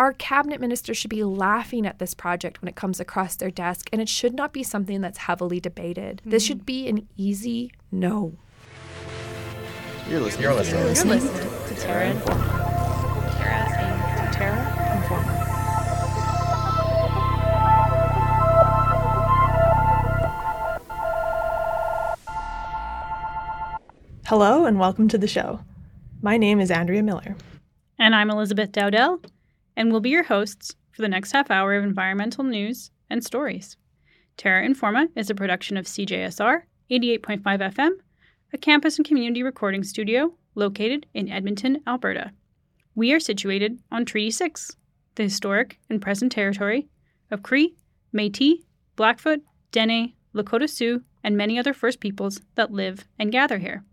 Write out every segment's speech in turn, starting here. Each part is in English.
Our cabinet minister should be laughing at this project when it comes across their desk, and it should not be something that's heavily debated. Mm-hmm. This should be an easy no. You're listening. You're listening. You're listening, You're listening to Terra Informa. Terra, Terra Informa. Hello and welcome to the show. My name is Andrea Miller. And I'm Elizabeth Dowdell, and we'll be your hosts for the next half hour of environmental news and stories. Terra Informa is a production of CJSR 88.5 FM, a campus and community recording studio located in Edmonton, Alberta. We are situated on Treaty 6, the historic and present territory of Cree, Metis, Blackfoot, Dene, Lakota Sioux, and many other First Peoples that live and gather here.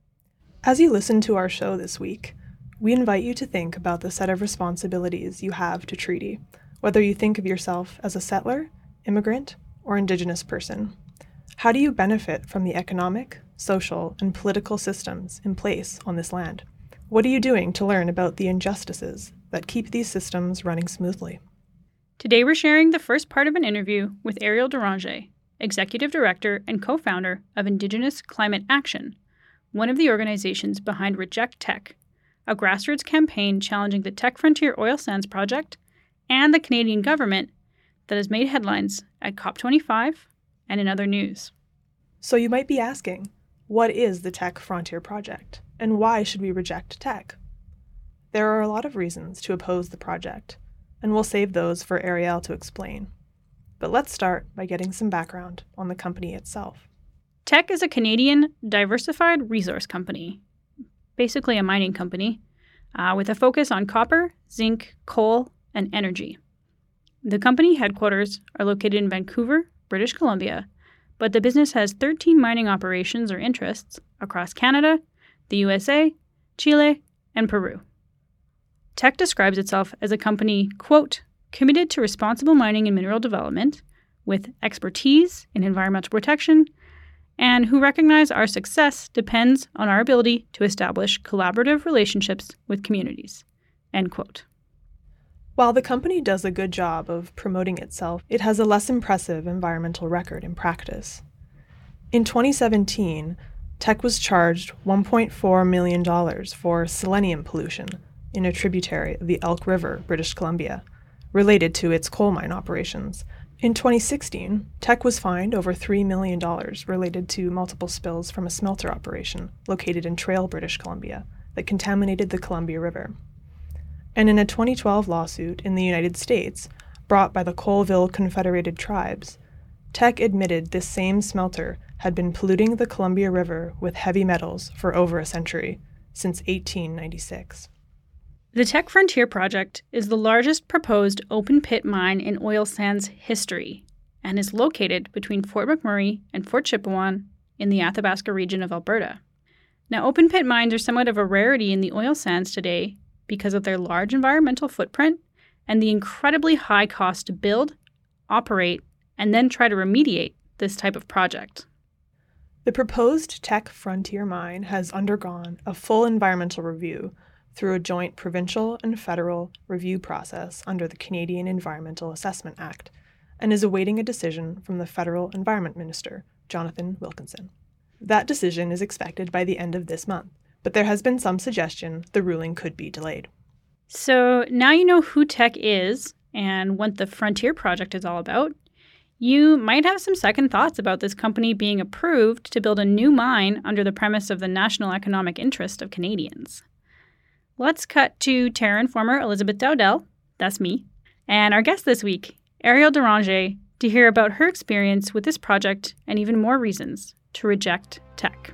As you listen to our show this week, we invite you to think about the set of responsibilities you have to treaty, whether you think of yourself as a settler, immigrant, or Indigenous person. How do you benefit from the economic, social, and political systems in place on this land? What are you doing to learn about the injustices that keep these systems running smoothly? Today, we're sharing the first part of an interview with Eriel Deranger, Executive Director and co founder of Indigenous Climate Action, one of the organizations behind Reject Teck, a grassroots campaign challenging the Teck Frontier Oil Sands Project and the Canadian government that has made headlines at COP25 and in other news. So you might be asking, what is the Teck Frontier Project, and why should we reject Teck? There are a lot of reasons to oppose the project, and we'll save those for Eriel to explain. But let's start by getting some background on the company itself. Teck is a Canadian diversified resource company, basically a mining company, uh, with a focus on copper, zinc, coal, and energy. The company headquarters are located in Vancouver, British Columbia, but the business has 13 mining operations or interests across Canada, the USA, Chile, and Peru. Teck describes itself as a company, quote, committed to responsible mining and mineral development with expertise in environmental protection, and who recognize our success depends on our ability to establish collaborative relationships with communities. End quote. While the company does a good job of promoting itself, it has a less impressive environmental record in practice. In 2017, Teck was charged $1.4 million for selenium pollution in a tributary of the Elk River, British Columbia, related to its coal mine operations, in 2016, Teck was fined over $3 million related to multiple spills from a smelter operation located in Trail, British Columbia, that contaminated the Columbia River. And in a 2012 lawsuit in the United States, brought by the Colville Confederated Tribes, Teck admitted this same smelter had been polluting the Columbia River with heavy metals for over a century, since 1896. The Teck Frontier project is the largest proposed open pit mine in oil sands history and is located between Fort McMurray and Fort Chipewyan in the Athabasca region of Alberta. Now, open pit mines are somewhat of a rarity in the oil sands today because of their large environmental footprint and the incredibly high cost to build, operate, and then try to remediate this type of project. The proposed Teck Frontier mine has undergone a full environmental review through a joint provincial and federal review process under the Canadian Environmental Assessment Act and is awaiting a decision from the federal environment minister, Jonathan Wilkinson. That decision is expected by the end of this month, but there has been some suggestion the ruling could be delayed. So now you know who Teck is and what the Frontier Project is all about. You might have some second thoughts about this company being approved to build a new mine under the premise of the national economic interest of Canadians. Let's cut to Terra former Elizabeth Dowdell, that's me, and our guest this week, Eriel Deranger, to hear about her experience with this project and even more reasons to reject Teck.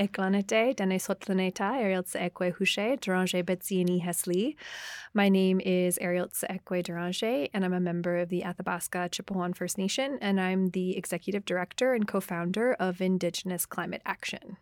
Eklanete dene sotlaneta Arieltse Ekwe Hushe Derange Betsiani Hesli. My name is Arieltse Ekwe Derange, and I'm a member of the Athabasca Chipewyan First Nation, and I'm the executive director and co-founder of Indigenous Climate Action.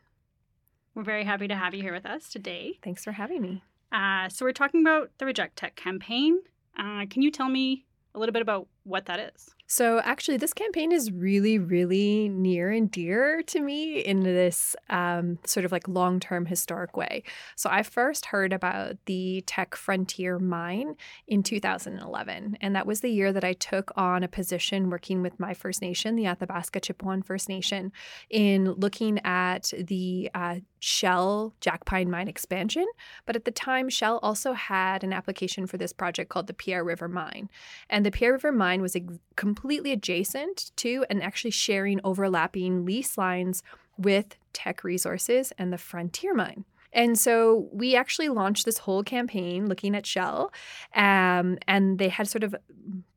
We're very happy to have you here with us today. Thanks for having me. Uh, so we're talking about the Reject Teck campaign. Uh, can you tell me a little bit about what that is? So, actually, this campaign is really, really near and dear to me in this um, sort of like long term historic way. So, I first heard about the Teck Frontier Mine in 2011. And that was the year that I took on a position working with my First Nation, the Athabasca Chipewyan First Nation, in looking at the uh, Shell Jackpine Mine expansion. But at the time, Shell also had an application for this project called the Pierre River Mine. And the Pierre River Mine was ex- completely adjacent to and actually sharing overlapping lease lines with Teck Resources and the Frontier Mine. And so we actually launched this whole campaign looking at Shell, um, and they had sort of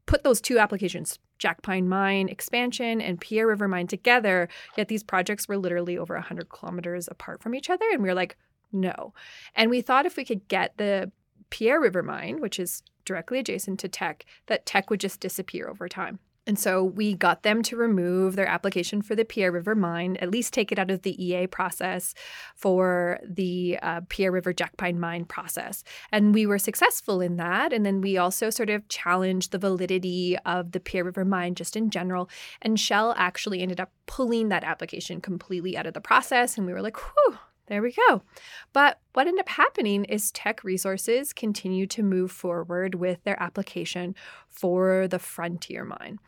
put those two applications, Jack Pine Mine expansion and Pierre River Mine together. Yet these projects were literally over 100 kilometers apart from each other. And we were like, no. And we thought if we could get the Pierre River Mine, which is directly adjacent to Teck, that Teck would just disappear over time. And so we got them to remove their application for the Pierre River mine, at least take it out of the EA process for the uh, Pierre River Jack Pine mine process. And we were successful in that. And then we also sort of challenged the validity of the Pierre River mine just in general. And Shell actually ended up pulling that application completely out of the process. And we were like, whew, there we go. But what ended up happening is Teck Resources continued to move forward with their application for the Frontier Mine.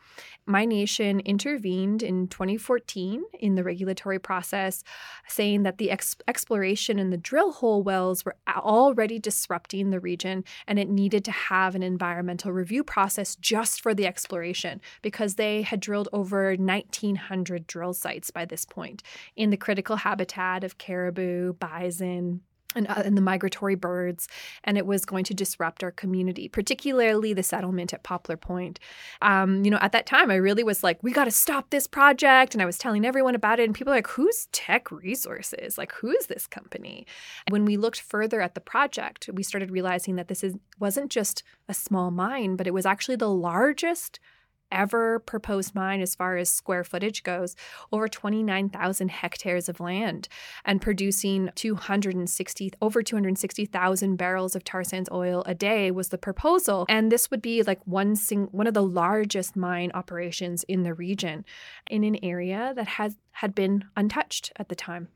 My Nation intervened in 2014 in the regulatory process, saying that the ex- exploration and the drill hole wells were already disrupting the region and it needed to have an environmental review process just for the exploration because they had drilled over 1,900 drill sites by this point in the critical habitat of caribou, bison, and, uh, and, the migratory birds, and it was going to disrupt our community, particularly the settlement at Poplar Point. Um, you know, at that time, I really was like, we got to stop this project. And I was telling everyone about it, and people are like, who's Teck Resources? Like, who is this company? When we looked further at the project, we started realizing that this is, wasn't just a small mine, but it was actually the largest ever proposed mine as far as square footage goes, over 29,000 hectares of land and producing 260 over 260,000 barrels of tar sands oil a day was the proposal. And this would be like one sing, one of the largest mine operations in the region in an area that has had been untouched at the time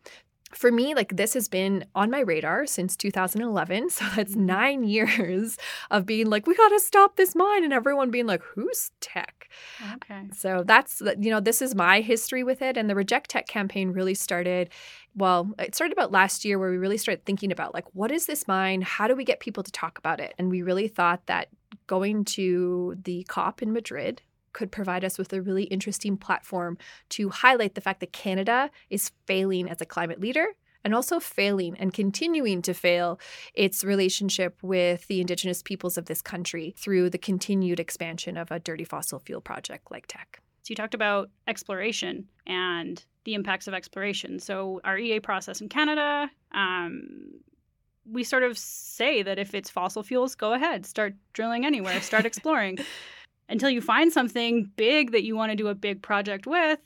for me, like this has been on my radar since 2011. So that's mm-hmm. nine years of being like, we got to stop this mine, and everyone being like, who's Teck? Okay. So that's, you know, this is my history with it. And the Reject Teck campaign really started, well, it started about last year where we really started thinking about like, what is this mine? How do we get people to talk about it? And we really thought that going to the COP in Madrid could provide us with a really interesting platform to highlight the fact that Canada is failing as a climate leader and also failing and continuing to fail its relationship with the Indigenous peoples of this country through the continued expansion of a dirty fossil fuel project like Teck. So, you talked about exploration and the impacts of exploration. So, our EA process in Canada, um, we sort of say that if it's fossil fuels, go ahead, start drilling anywhere, start exploring until you find something big that you want to do a big project with,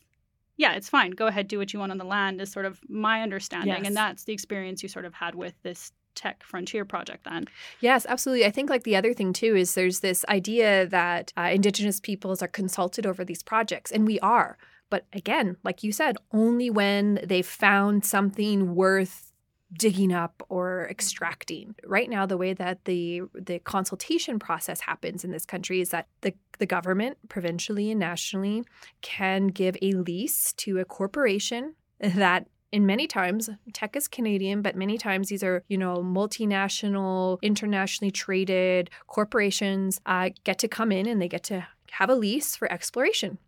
yeah, it's fine. Go ahead, do what you want on the land, is sort of my understanding. Yes. And that's the experience you sort of had with this Teck Frontier project then. Yes, absolutely. I think like the other thing too is there's this idea that uh, Indigenous peoples are consulted over these projects, and we are. But again, like you said, only when they've found something worth digging up or extracting. Right now, the way that the the consultation process happens in this country is that the, the government, provincially and nationally, can give a lease to a corporation that in many times Teck is canadian but many times these are you know multinational internationally traded corporations uh, get to come in and they get to have a lease for exploration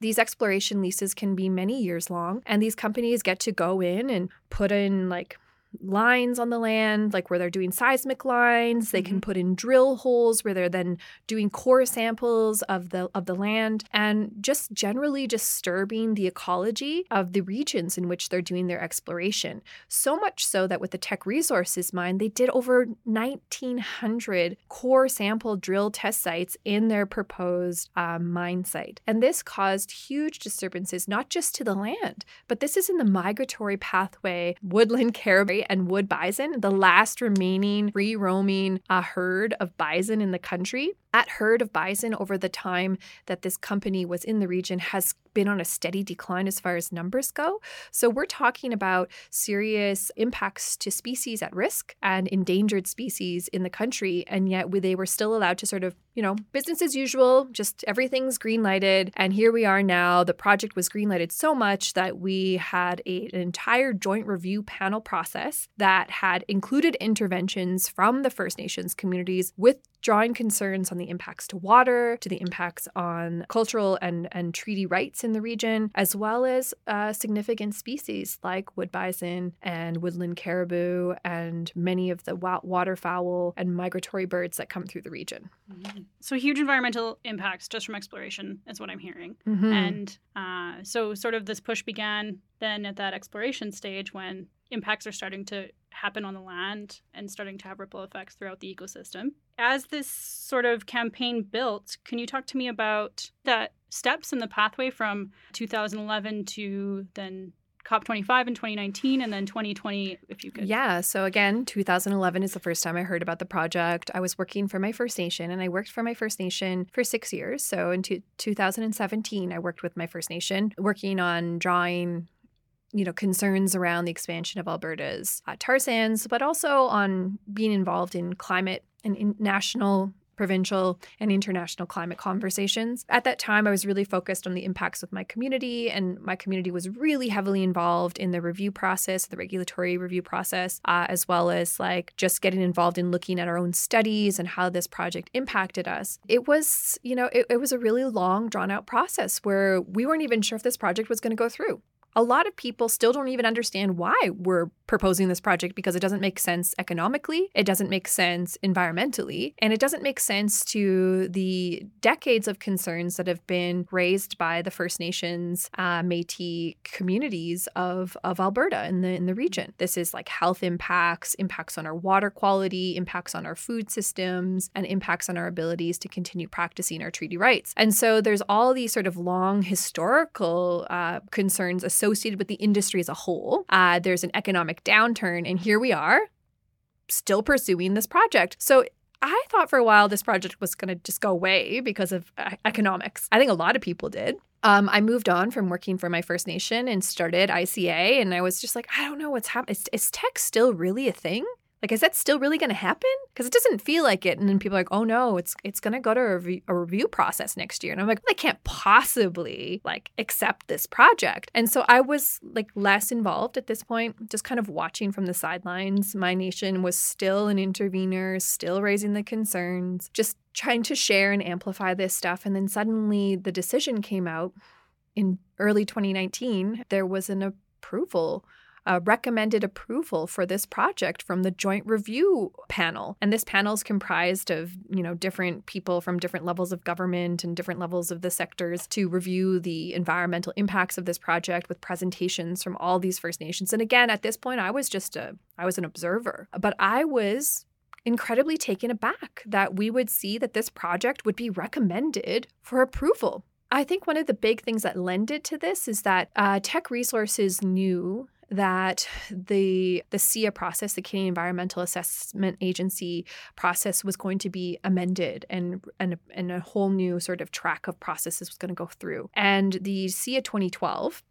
these exploration leases can be many years long and these companies get to go in and put in like lines on the land, like where they're doing seismic lines. They can put in drill holes where they're then doing core samples of the of the land and just generally disturbing the ecology of the regions in which they're doing their exploration. So much so that with the Teck Resources mine, they did over 1,900 core sample drill test sites in their proposed um, mine site. And this caused huge disturbances, not just to the land, but this is in the migratory pathway, woodland caribou and wood bison, the last remaining free roaming uh, herd of bison in the country. That herd of bison over the time that this company was in the region has been on a steady decline as far as numbers go. So we're talking about serious impacts to species at risk and endangered species in the country. And yet they were still allowed to sort of, you know, business as usual, just everything's green lighted. And here we are now. The project was green lighted so much that we had a, an entire joint review panel process that had included interventions from the First Nations communities with drawing concerns on the impacts to water, to the impacts on cultural and, and treaty rights in the region, as well as uh, significant species like wood bison and woodland caribou and many of the waterfowl and migratory birds that come through the region. Mm-hmm. So, huge environmental impacts just from exploration is what I'm hearing. Mm-hmm. And uh, so, sort of this push began then at that exploration stage when impacts are starting to happen on the land and starting to have ripple effects throughout the ecosystem. As this sort of campaign built, can you talk to me about the steps in the pathway from 2011 to then COP25 in 2019 and then 2020, if you could. Yeah. So, again, 2011 is the first time I heard about the project. I was working for my First Nation and I worked for my First Nation for six years. So, in 2017, I worked with my First Nation working on drawing you know concerns around the expansion of Alberta's uh, tar sands, but also on being involved in climate and in national provincial and international climate conversations. At that time, I was really focused on the impacts of my community, and my community was really heavily involved in the review process, the regulatory review process, uh, as well as like just getting involved in looking at our own studies and how this project impacted us. It was, you know, it, it was a really long, drawn out process where we weren't even sure if this project was going to go through a lot of people still don't even understand why we're proposing this project because it doesn't make sense economically, it doesn't make sense environmentally, and it doesn't make sense to the decades of concerns that have been raised by the First Nations, uh, Métis communities of, of Alberta in the in the region. This is like health impacts, impacts on our water quality, impacts on our food systems, and impacts on our abilities to continue practicing our treaty rights. And so there's all these sort of long historical uh, concerns associated associated with the industry as a whole. Uh, there's an economic downturn, and here we are still pursuing this project. So I thought for a while this project was going to just go away because of uh, economics. I think a lot of people did. Um, I moved on from working for my First Nation and started ICA, and I was just like, I don't know what's happening. Is, is Teck still really a thing? Like, is that still really going to happen? Because it doesn't feel like it. And then people are like, oh no, it's it's going to go to a review, a review process next year. And I'm like, they can't possibly like accept this project. And so I was like less involved at this point, just kind of watching from the sidelines. My nation was still an intervener, still raising the concerns, just trying to share and amplify this stuff. And then suddenly the decision came out in early 2019. There was an approval uh, recommended approval for this project from the joint review panel. And this panel is comprised of, you know, different people from different levels of government and different levels of the sectors to review the environmental impacts of this project with presentations from all these First Nations. And again, at this point, I was just a, I was an observer, but I was incredibly taken aback that we would see that this project would be recommended for approval. I think one of the big things that lended to this is that uh, Teck Resources knew that the the CEA process, the Canadian Environmental Assessment Agency process, was going to be amended and and, and a whole new sort of track of processes was going to go through. And the CEA 2012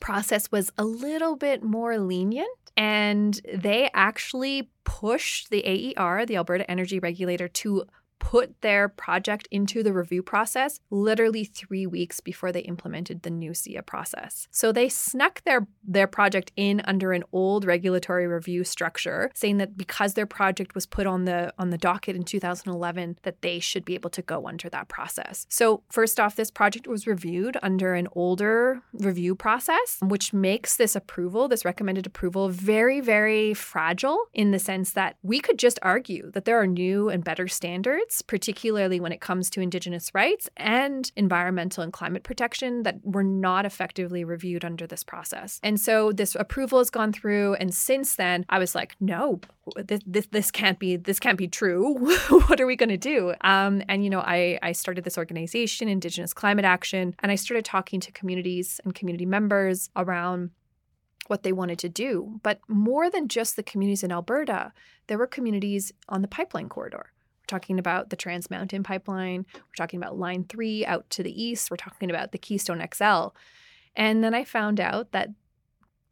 process was a little bit more lenient and they actually pushed the AER, the Alberta Energy Regulator, to put their project into the review process literally three weeks before they implemented the new SEIA process. So they snuck their, their project in under an old regulatory review structure, saying that because their project was put on the on the docket in 2011, that they should be able to go under that process. So first off, this project was reviewed under an older review process, which makes this approval, this recommended approval, very, very fragile in the sense that we could just argue that there are new and better standards, particularly when it comes to Indigenous rights and environmental and climate protection, that were not effectively reviewed under this process. And so this approval has gone through. And since then, I was like, no, this, this, this can't be this can't be true. what are we going to do? Um, and you know, I I started this organization, Indigenous Climate Action, and I started talking to communities and community members around what they wanted to do. But more than just the communities in Alberta, there were communities on the pipeline corridor. Talking about the Trans Mountain Pipeline. We're talking about Line 3 out to the east. We're talking about the Keystone XL. And then I found out that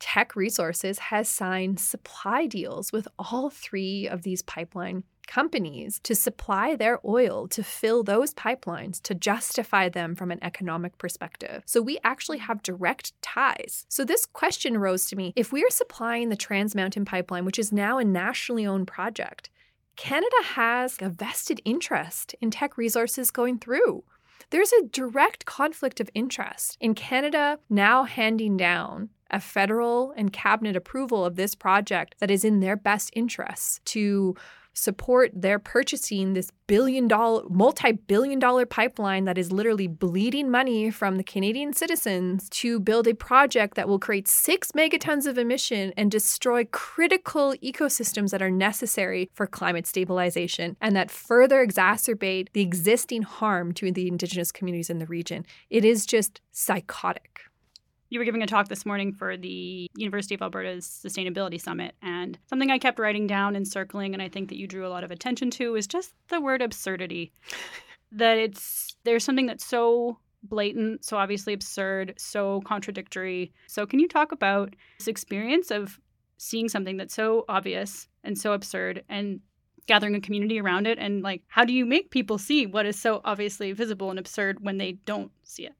Teck Resources has signed supply deals with all three of these pipeline companies to supply their oil to fill those pipelines to justify them from an economic perspective. So we actually have direct ties. So this question arose to me if we are supplying the Trans Mountain Pipeline, which is now a nationally owned project, Canada has a vested interest in Teck Resources going through. There's a direct conflict of interest in Canada now handing down a federal and cabinet approval of this project that is in their best interests to support their purchasing this billion dollar, multi billion dollar pipeline that is literally bleeding money from the Canadian citizens to build a project that will create six megatons of emission and destroy critical ecosystems that are necessary for climate stabilization and that further exacerbate the existing harm to the Indigenous communities in the region. It is just psychotic you were giving a talk this morning for the University of Alberta's Sustainability Summit. And something I kept writing down and circling, and I think that you drew a lot of attention to, is just the word absurdity. that it's there's something that's so blatant, so obviously absurd, so contradictory. So, can you talk about this experience of seeing something that's so obvious and so absurd and gathering a community around it? And like, how do you make people see what is so obviously visible and absurd when they don't see it?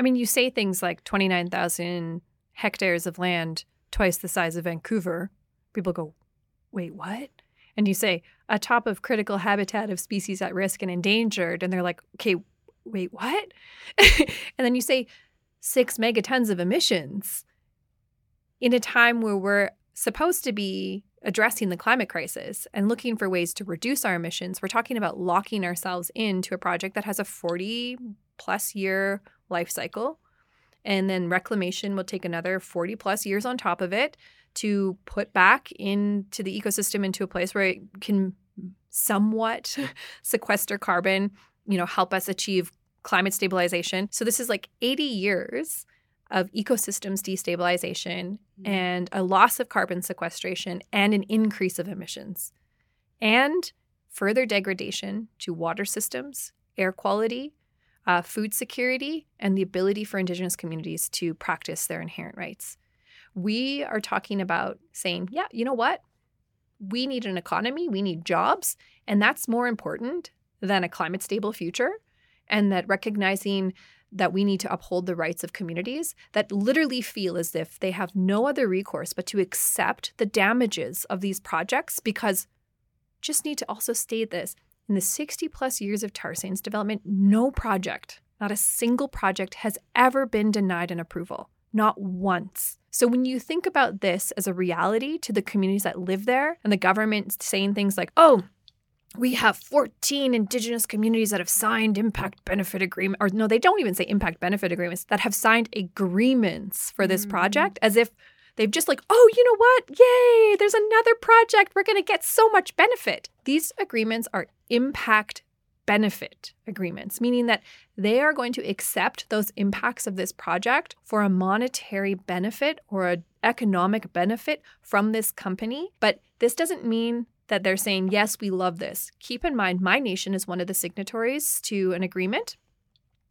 I mean, you say things like 29,000 hectares of land, twice the size of Vancouver. People go, wait, what? And you say, a top of critical habitat of species at risk and endangered. And they're like, okay, wait, what? and then you say, six megatons of emissions in a time where we're supposed to be addressing the climate crisis and looking for ways to reduce our emissions. We're talking about locking ourselves into a project that has a 40 plus year life cycle. And then reclamation will take another 40 plus years on top of it to put back into the ecosystem into a place where it can somewhat sequester carbon, you know, help us achieve climate stabilization. So this is like 80 years of ecosystems destabilization mm-hmm. and a loss of carbon sequestration and an increase of emissions and further degradation to water systems, air quality, uh, food security, and the ability for Indigenous communities to practice their inherent rights. We are talking about saying, yeah, you know what? We need an economy, we need jobs, and that's more important than a climate stable future. And that recognizing that we need to uphold the rights of communities that literally feel as if they have no other recourse but to accept the damages of these projects because just need to also state this in the 60 plus years of tar sands development, no project, not a single project, has ever been denied an approval. Not once. So when you think about this as a reality to the communities that live there and the government saying things like, oh, we have 14 indigenous communities that have signed impact benefit agreement or no they don't even say impact benefit agreements that have signed agreements for this mm. project as if They've just like, oh, you know what? Yay, there's another project. We're going to get so much benefit. These agreements are impact benefit agreements, meaning that they are going to accept those impacts of this project for a monetary benefit or an economic benefit from this company. But this doesn't mean that they're saying, yes, we love this. Keep in mind, my nation is one of the signatories to an agreement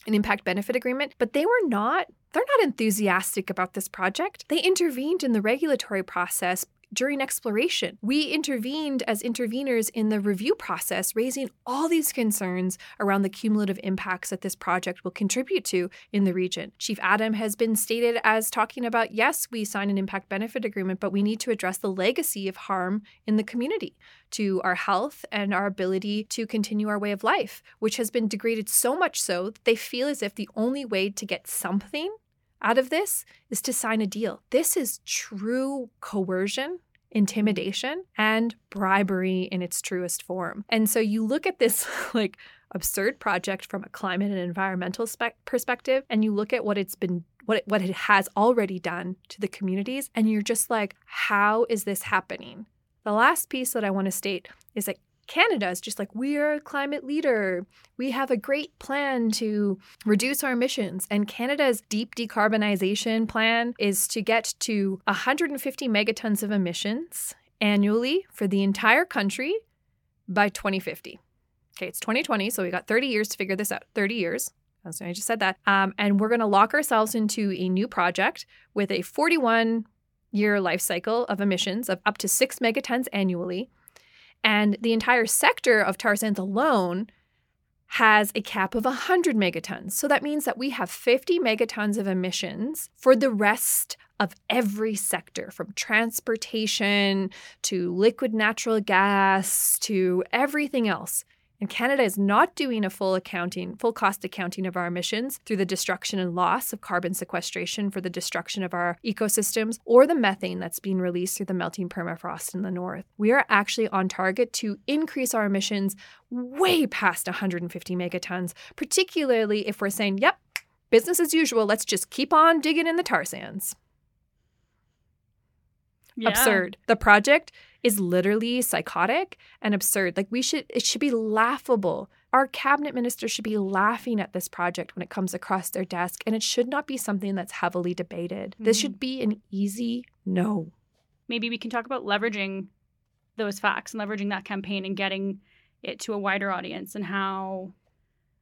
an impact benefit agreement, but they were not they're not enthusiastic about this project. They intervened in the regulatory process during exploration. We intervened as interveners in the review process, raising all these concerns around the cumulative impacts that this project will contribute to in the region. Chief Adam has been stated as talking about yes, we signed an impact benefit agreement, but we need to address the legacy of harm in the community to our health and our ability to continue our way of life, which has been degraded so much so that they feel as if the only way to get something out of this is to sign a deal. This is true coercion, intimidation, and bribery in its truest form. And so you look at this like absurd project from a climate and environmental spe- perspective and you look at what it's been what it, what it has already done to the communities and you're just like how is this happening? The last piece that I want to state is that Canada is just like, we're a climate leader. We have a great plan to reduce our emissions. And Canada's deep decarbonization plan is to get to 150 megatons of emissions annually for the entire country by 2050. Okay, it's 2020, so we got 30 years to figure this out. 30 years. I just said that. Um, and we're going to lock ourselves into a new project with a 41 year life cycle of emissions of up to six megatons annually and the entire sector of tar sands alone has a cap of 100 megatons. So that means that we have 50 megatons of emissions for the rest of every sector, from transportation to liquid natural gas to everything else. And Canada is not doing a full accounting, full cost accounting of our emissions through the destruction and loss of carbon sequestration for the destruction of our ecosystems or the methane that's being released through the melting permafrost in the north. We are actually on target to increase our emissions way past 150 megatons, particularly if we're saying, yep, business as usual, let's just keep on digging in the tar sands. Yeah. Absurd. The project is literally psychotic and absurd. Like we should it should be laughable. Our cabinet minister should be laughing at this project when it comes across their desk and it should not be something that's heavily debated. Mm-hmm. This should be an easy no. Maybe we can talk about leveraging those facts and leveraging that campaign and getting it to a wider audience and how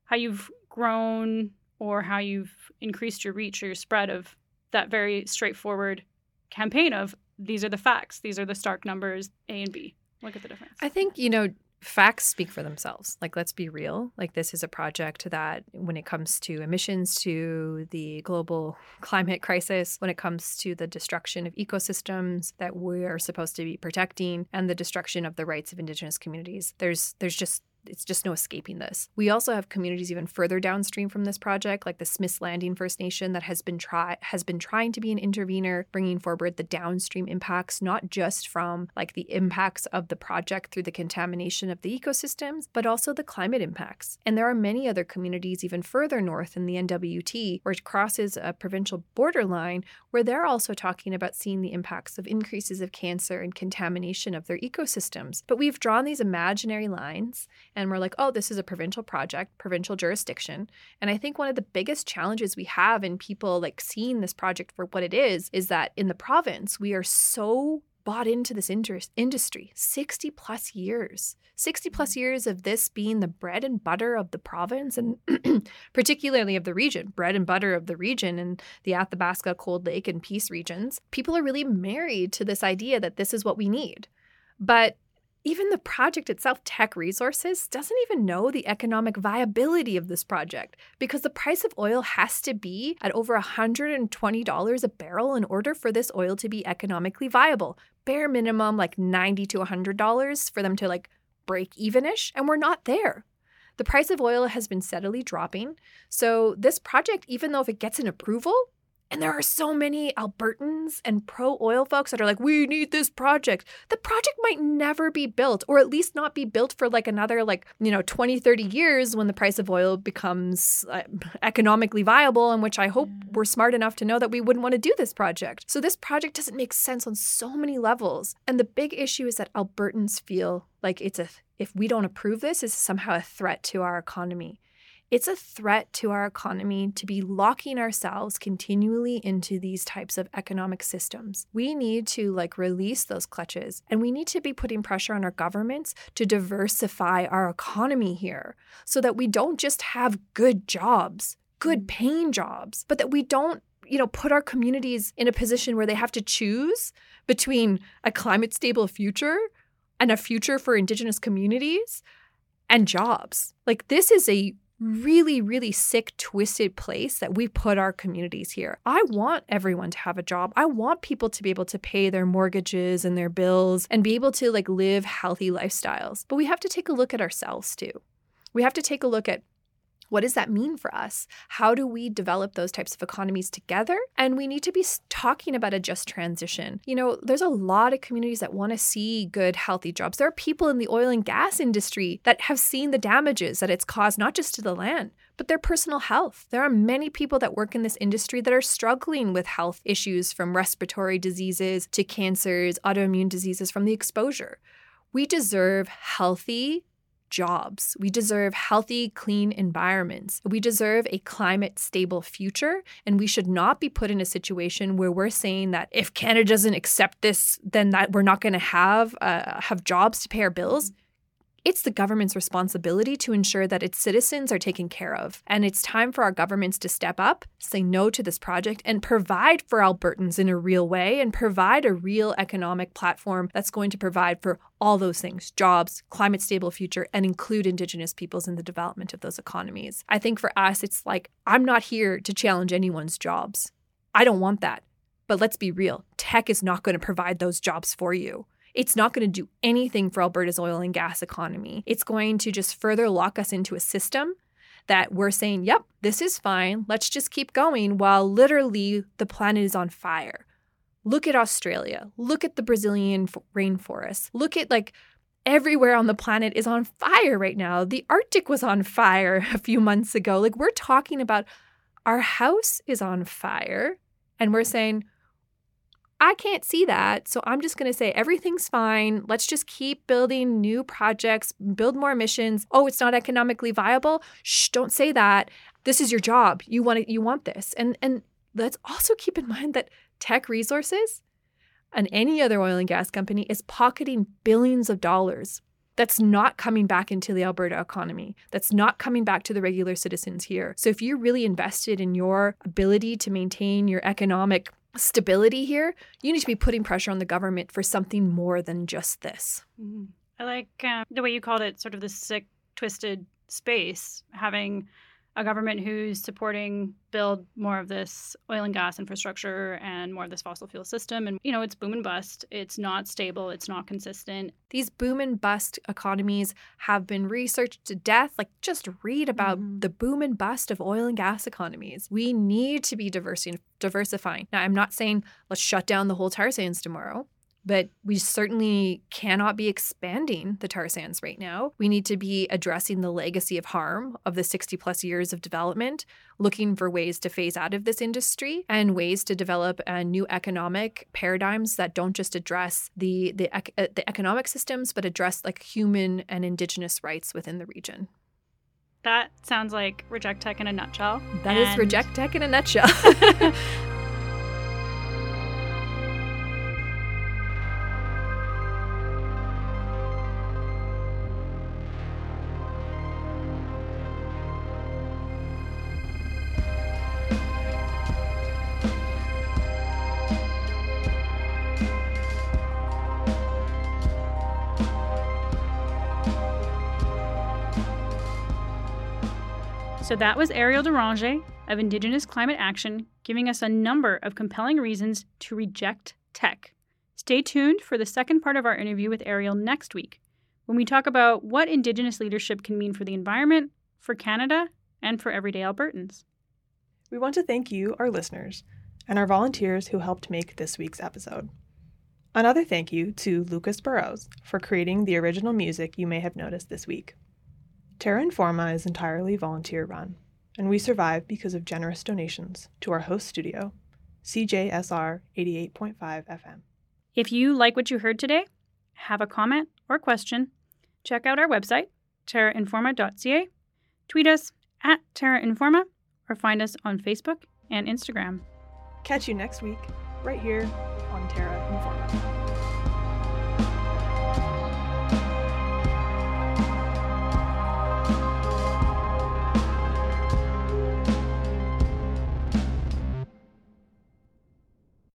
how you've grown or how you've increased your reach or your spread of that very straightforward campaign of these are the facts. These are the stark numbers, A and B. Look at the difference. I think, you know, facts speak for themselves. Like, let's be real. Like, this is a project that, when it comes to emissions, to the global climate crisis, when it comes to the destruction of ecosystems that we are supposed to be protecting, and the destruction of the rights of Indigenous communities, there's there's just it's just no escaping this. We also have communities even further downstream from this project, like the Smiths Landing First Nation, that has been try has been trying to be an intervener, bringing forward the downstream impacts, not just from like the impacts of the project through the contamination of the ecosystems, but also the climate impacts. And there are many other communities even further north in the NWT, where it crosses a provincial borderline, where they're also talking about seeing the impacts of increases of cancer and contamination of their ecosystems. But we've drawn these imaginary lines and we're like, oh, this is a provincial project, provincial jurisdiction. And I think one of the biggest challenges we have in people like seeing this project for what it is is that in the province, we are so bought into this industry 60 plus years 60 plus mm-hmm. years of this being the bread and butter of the province and particularly of the region bread and butter of the region and the athabasca cold lake and peace regions people are really married to this idea that this is what we need but even the project itself, Teck Resources, doesn't even know the economic viability of this project because the price of oil has to be at over $120 a barrel in order for this oil to be economically viable. Bare minimum, like 90 to $100 for them to like break evenish, and we're not there. The price of oil has been steadily dropping. So, this project, even though if it gets an approval, and there are so many Albertans and pro oil folks that are like, we need this project. The project might never be built, or at least not be built for like another, like, you know, 20, 30 years when the price of oil becomes uh, economically viable, in which I hope we're smart enough to know that we wouldn't want to do this project. So this project doesn't make sense on so many levels. And the big issue is that Albertans feel like it's a, if we don't approve this, it's somehow a threat to our economy. It's a threat to our economy to be locking ourselves continually into these types of economic systems. We need to like release those clutches and we need to be putting pressure on our governments to diversify our economy here so that we don't just have good jobs, good mm. paying jobs, but that we don't you know, put our communities in a position where they have to choose between a climate stable future and a future for indigenous communities and jobs. Like this is a really, really sick, twisted place that we put our communities here. I want everyone to have a job. I want people to be able to pay their mortgages and their bills and be able to like live healthy lifestyles. But we have to take a look at ourselves too. We have to take a look at what does that mean for us? How do we develop those types of economies together? And we need to be talking about a just transition. You know, there's a lot of communities that want to see good, healthy jobs. There are people in the oil and gas industry that have seen the damages that it's caused, not just to the land, but their personal health. There are many people that work in this industry that are struggling with health issues from respiratory diseases to cancers, autoimmune diseases from the exposure. We deserve healthy, jobs. We deserve healthy, clean environments. We deserve a climate stable future. And we should not be put in a situation where we're saying that if Canada doesn't accept this, then that we're not going to have uh, have jobs to pay our bills. It's the government's responsibility to ensure that its citizens are taken care of. And it's time for our governments to step up, say no to this project, and provide for Albertans in a real way and provide a real economic platform that's going to provide for all those things jobs, climate stable future, and include Indigenous peoples in the development of those economies. I think for us, it's like, I'm not here to challenge anyone's jobs. I don't want that. But let's be real Teck is not going to provide those jobs for you it's not going to do anything for Alberta's oil and gas economy. It's going to just further lock us into a system that we're saying, yep, this is fine. Let's just keep going while literally the planet is on fire. Look at Australia. Look at the Brazilian rainforest. Look at like everywhere on the planet is on fire right now. The Arctic was on fire a few months ago. Like we're talking about our house is on fire and we're saying, I can't see that. So I'm just going to say everything's fine. Let's just keep building new projects, build more missions. Oh, it's not economically viable. Shh, don't say that. This is your job. You want it, you want this. And and let's also keep in mind that Teck Resources and any other oil and gas company is pocketing billions of dollars. That's not coming back into the Alberta economy. That's not coming back to the regular citizens here. So if you're really invested in your ability to maintain your economic stability here, you need to be putting pressure on the government for something more than just this. Mm-hmm. I like uh, the way you called it, sort of the sick, twisted space, having a government who's supporting build more of this oil and gas infrastructure and more of this fossil fuel system. And you know it's boom and bust. It's not stable. It's not consistent. These boom and bust economies have been researched to death. Like just read about mm-hmm. the boom and bust of oil and gas economies. We need to be diversifying. Now i'm not saying let's shut down the whole tar sands tomorrow but we certainly cannot be expanding the tar sands right now. We need to be addressing the legacy of harm of the 60 plus years of development, looking for ways to phase out of this industry and ways to develop uh, new economic paradigms that don't just address the the, uh, the economic systems, but address like human and indigenous rights within the region. That sounds like Reject Teck in a nutshell. That and... is Reject Teck in a nutshell. that was Eriel Deranger of Indigenous Climate Action giving us a number of compelling reasons to reject Teck. Stay tuned for the second part of our interview with Eriel next week when we talk about what Indigenous leadership can mean for the environment, for Canada, and for everyday Albertans. We want to thank you, our listeners, and our volunteers who helped make this week's episode. Another thank you to Lucas Burrows for creating the original music you may have noticed this week. Terra Informa is entirely volunteer run, and we survive because of generous donations to our host studio, CJSR 88.5 FM. If you like what you heard today, have a comment or question, check out our website, terrainforma.ca, tweet us at terrainforma, or find us on Facebook and Instagram. Catch you next week, right here on Terra Informa.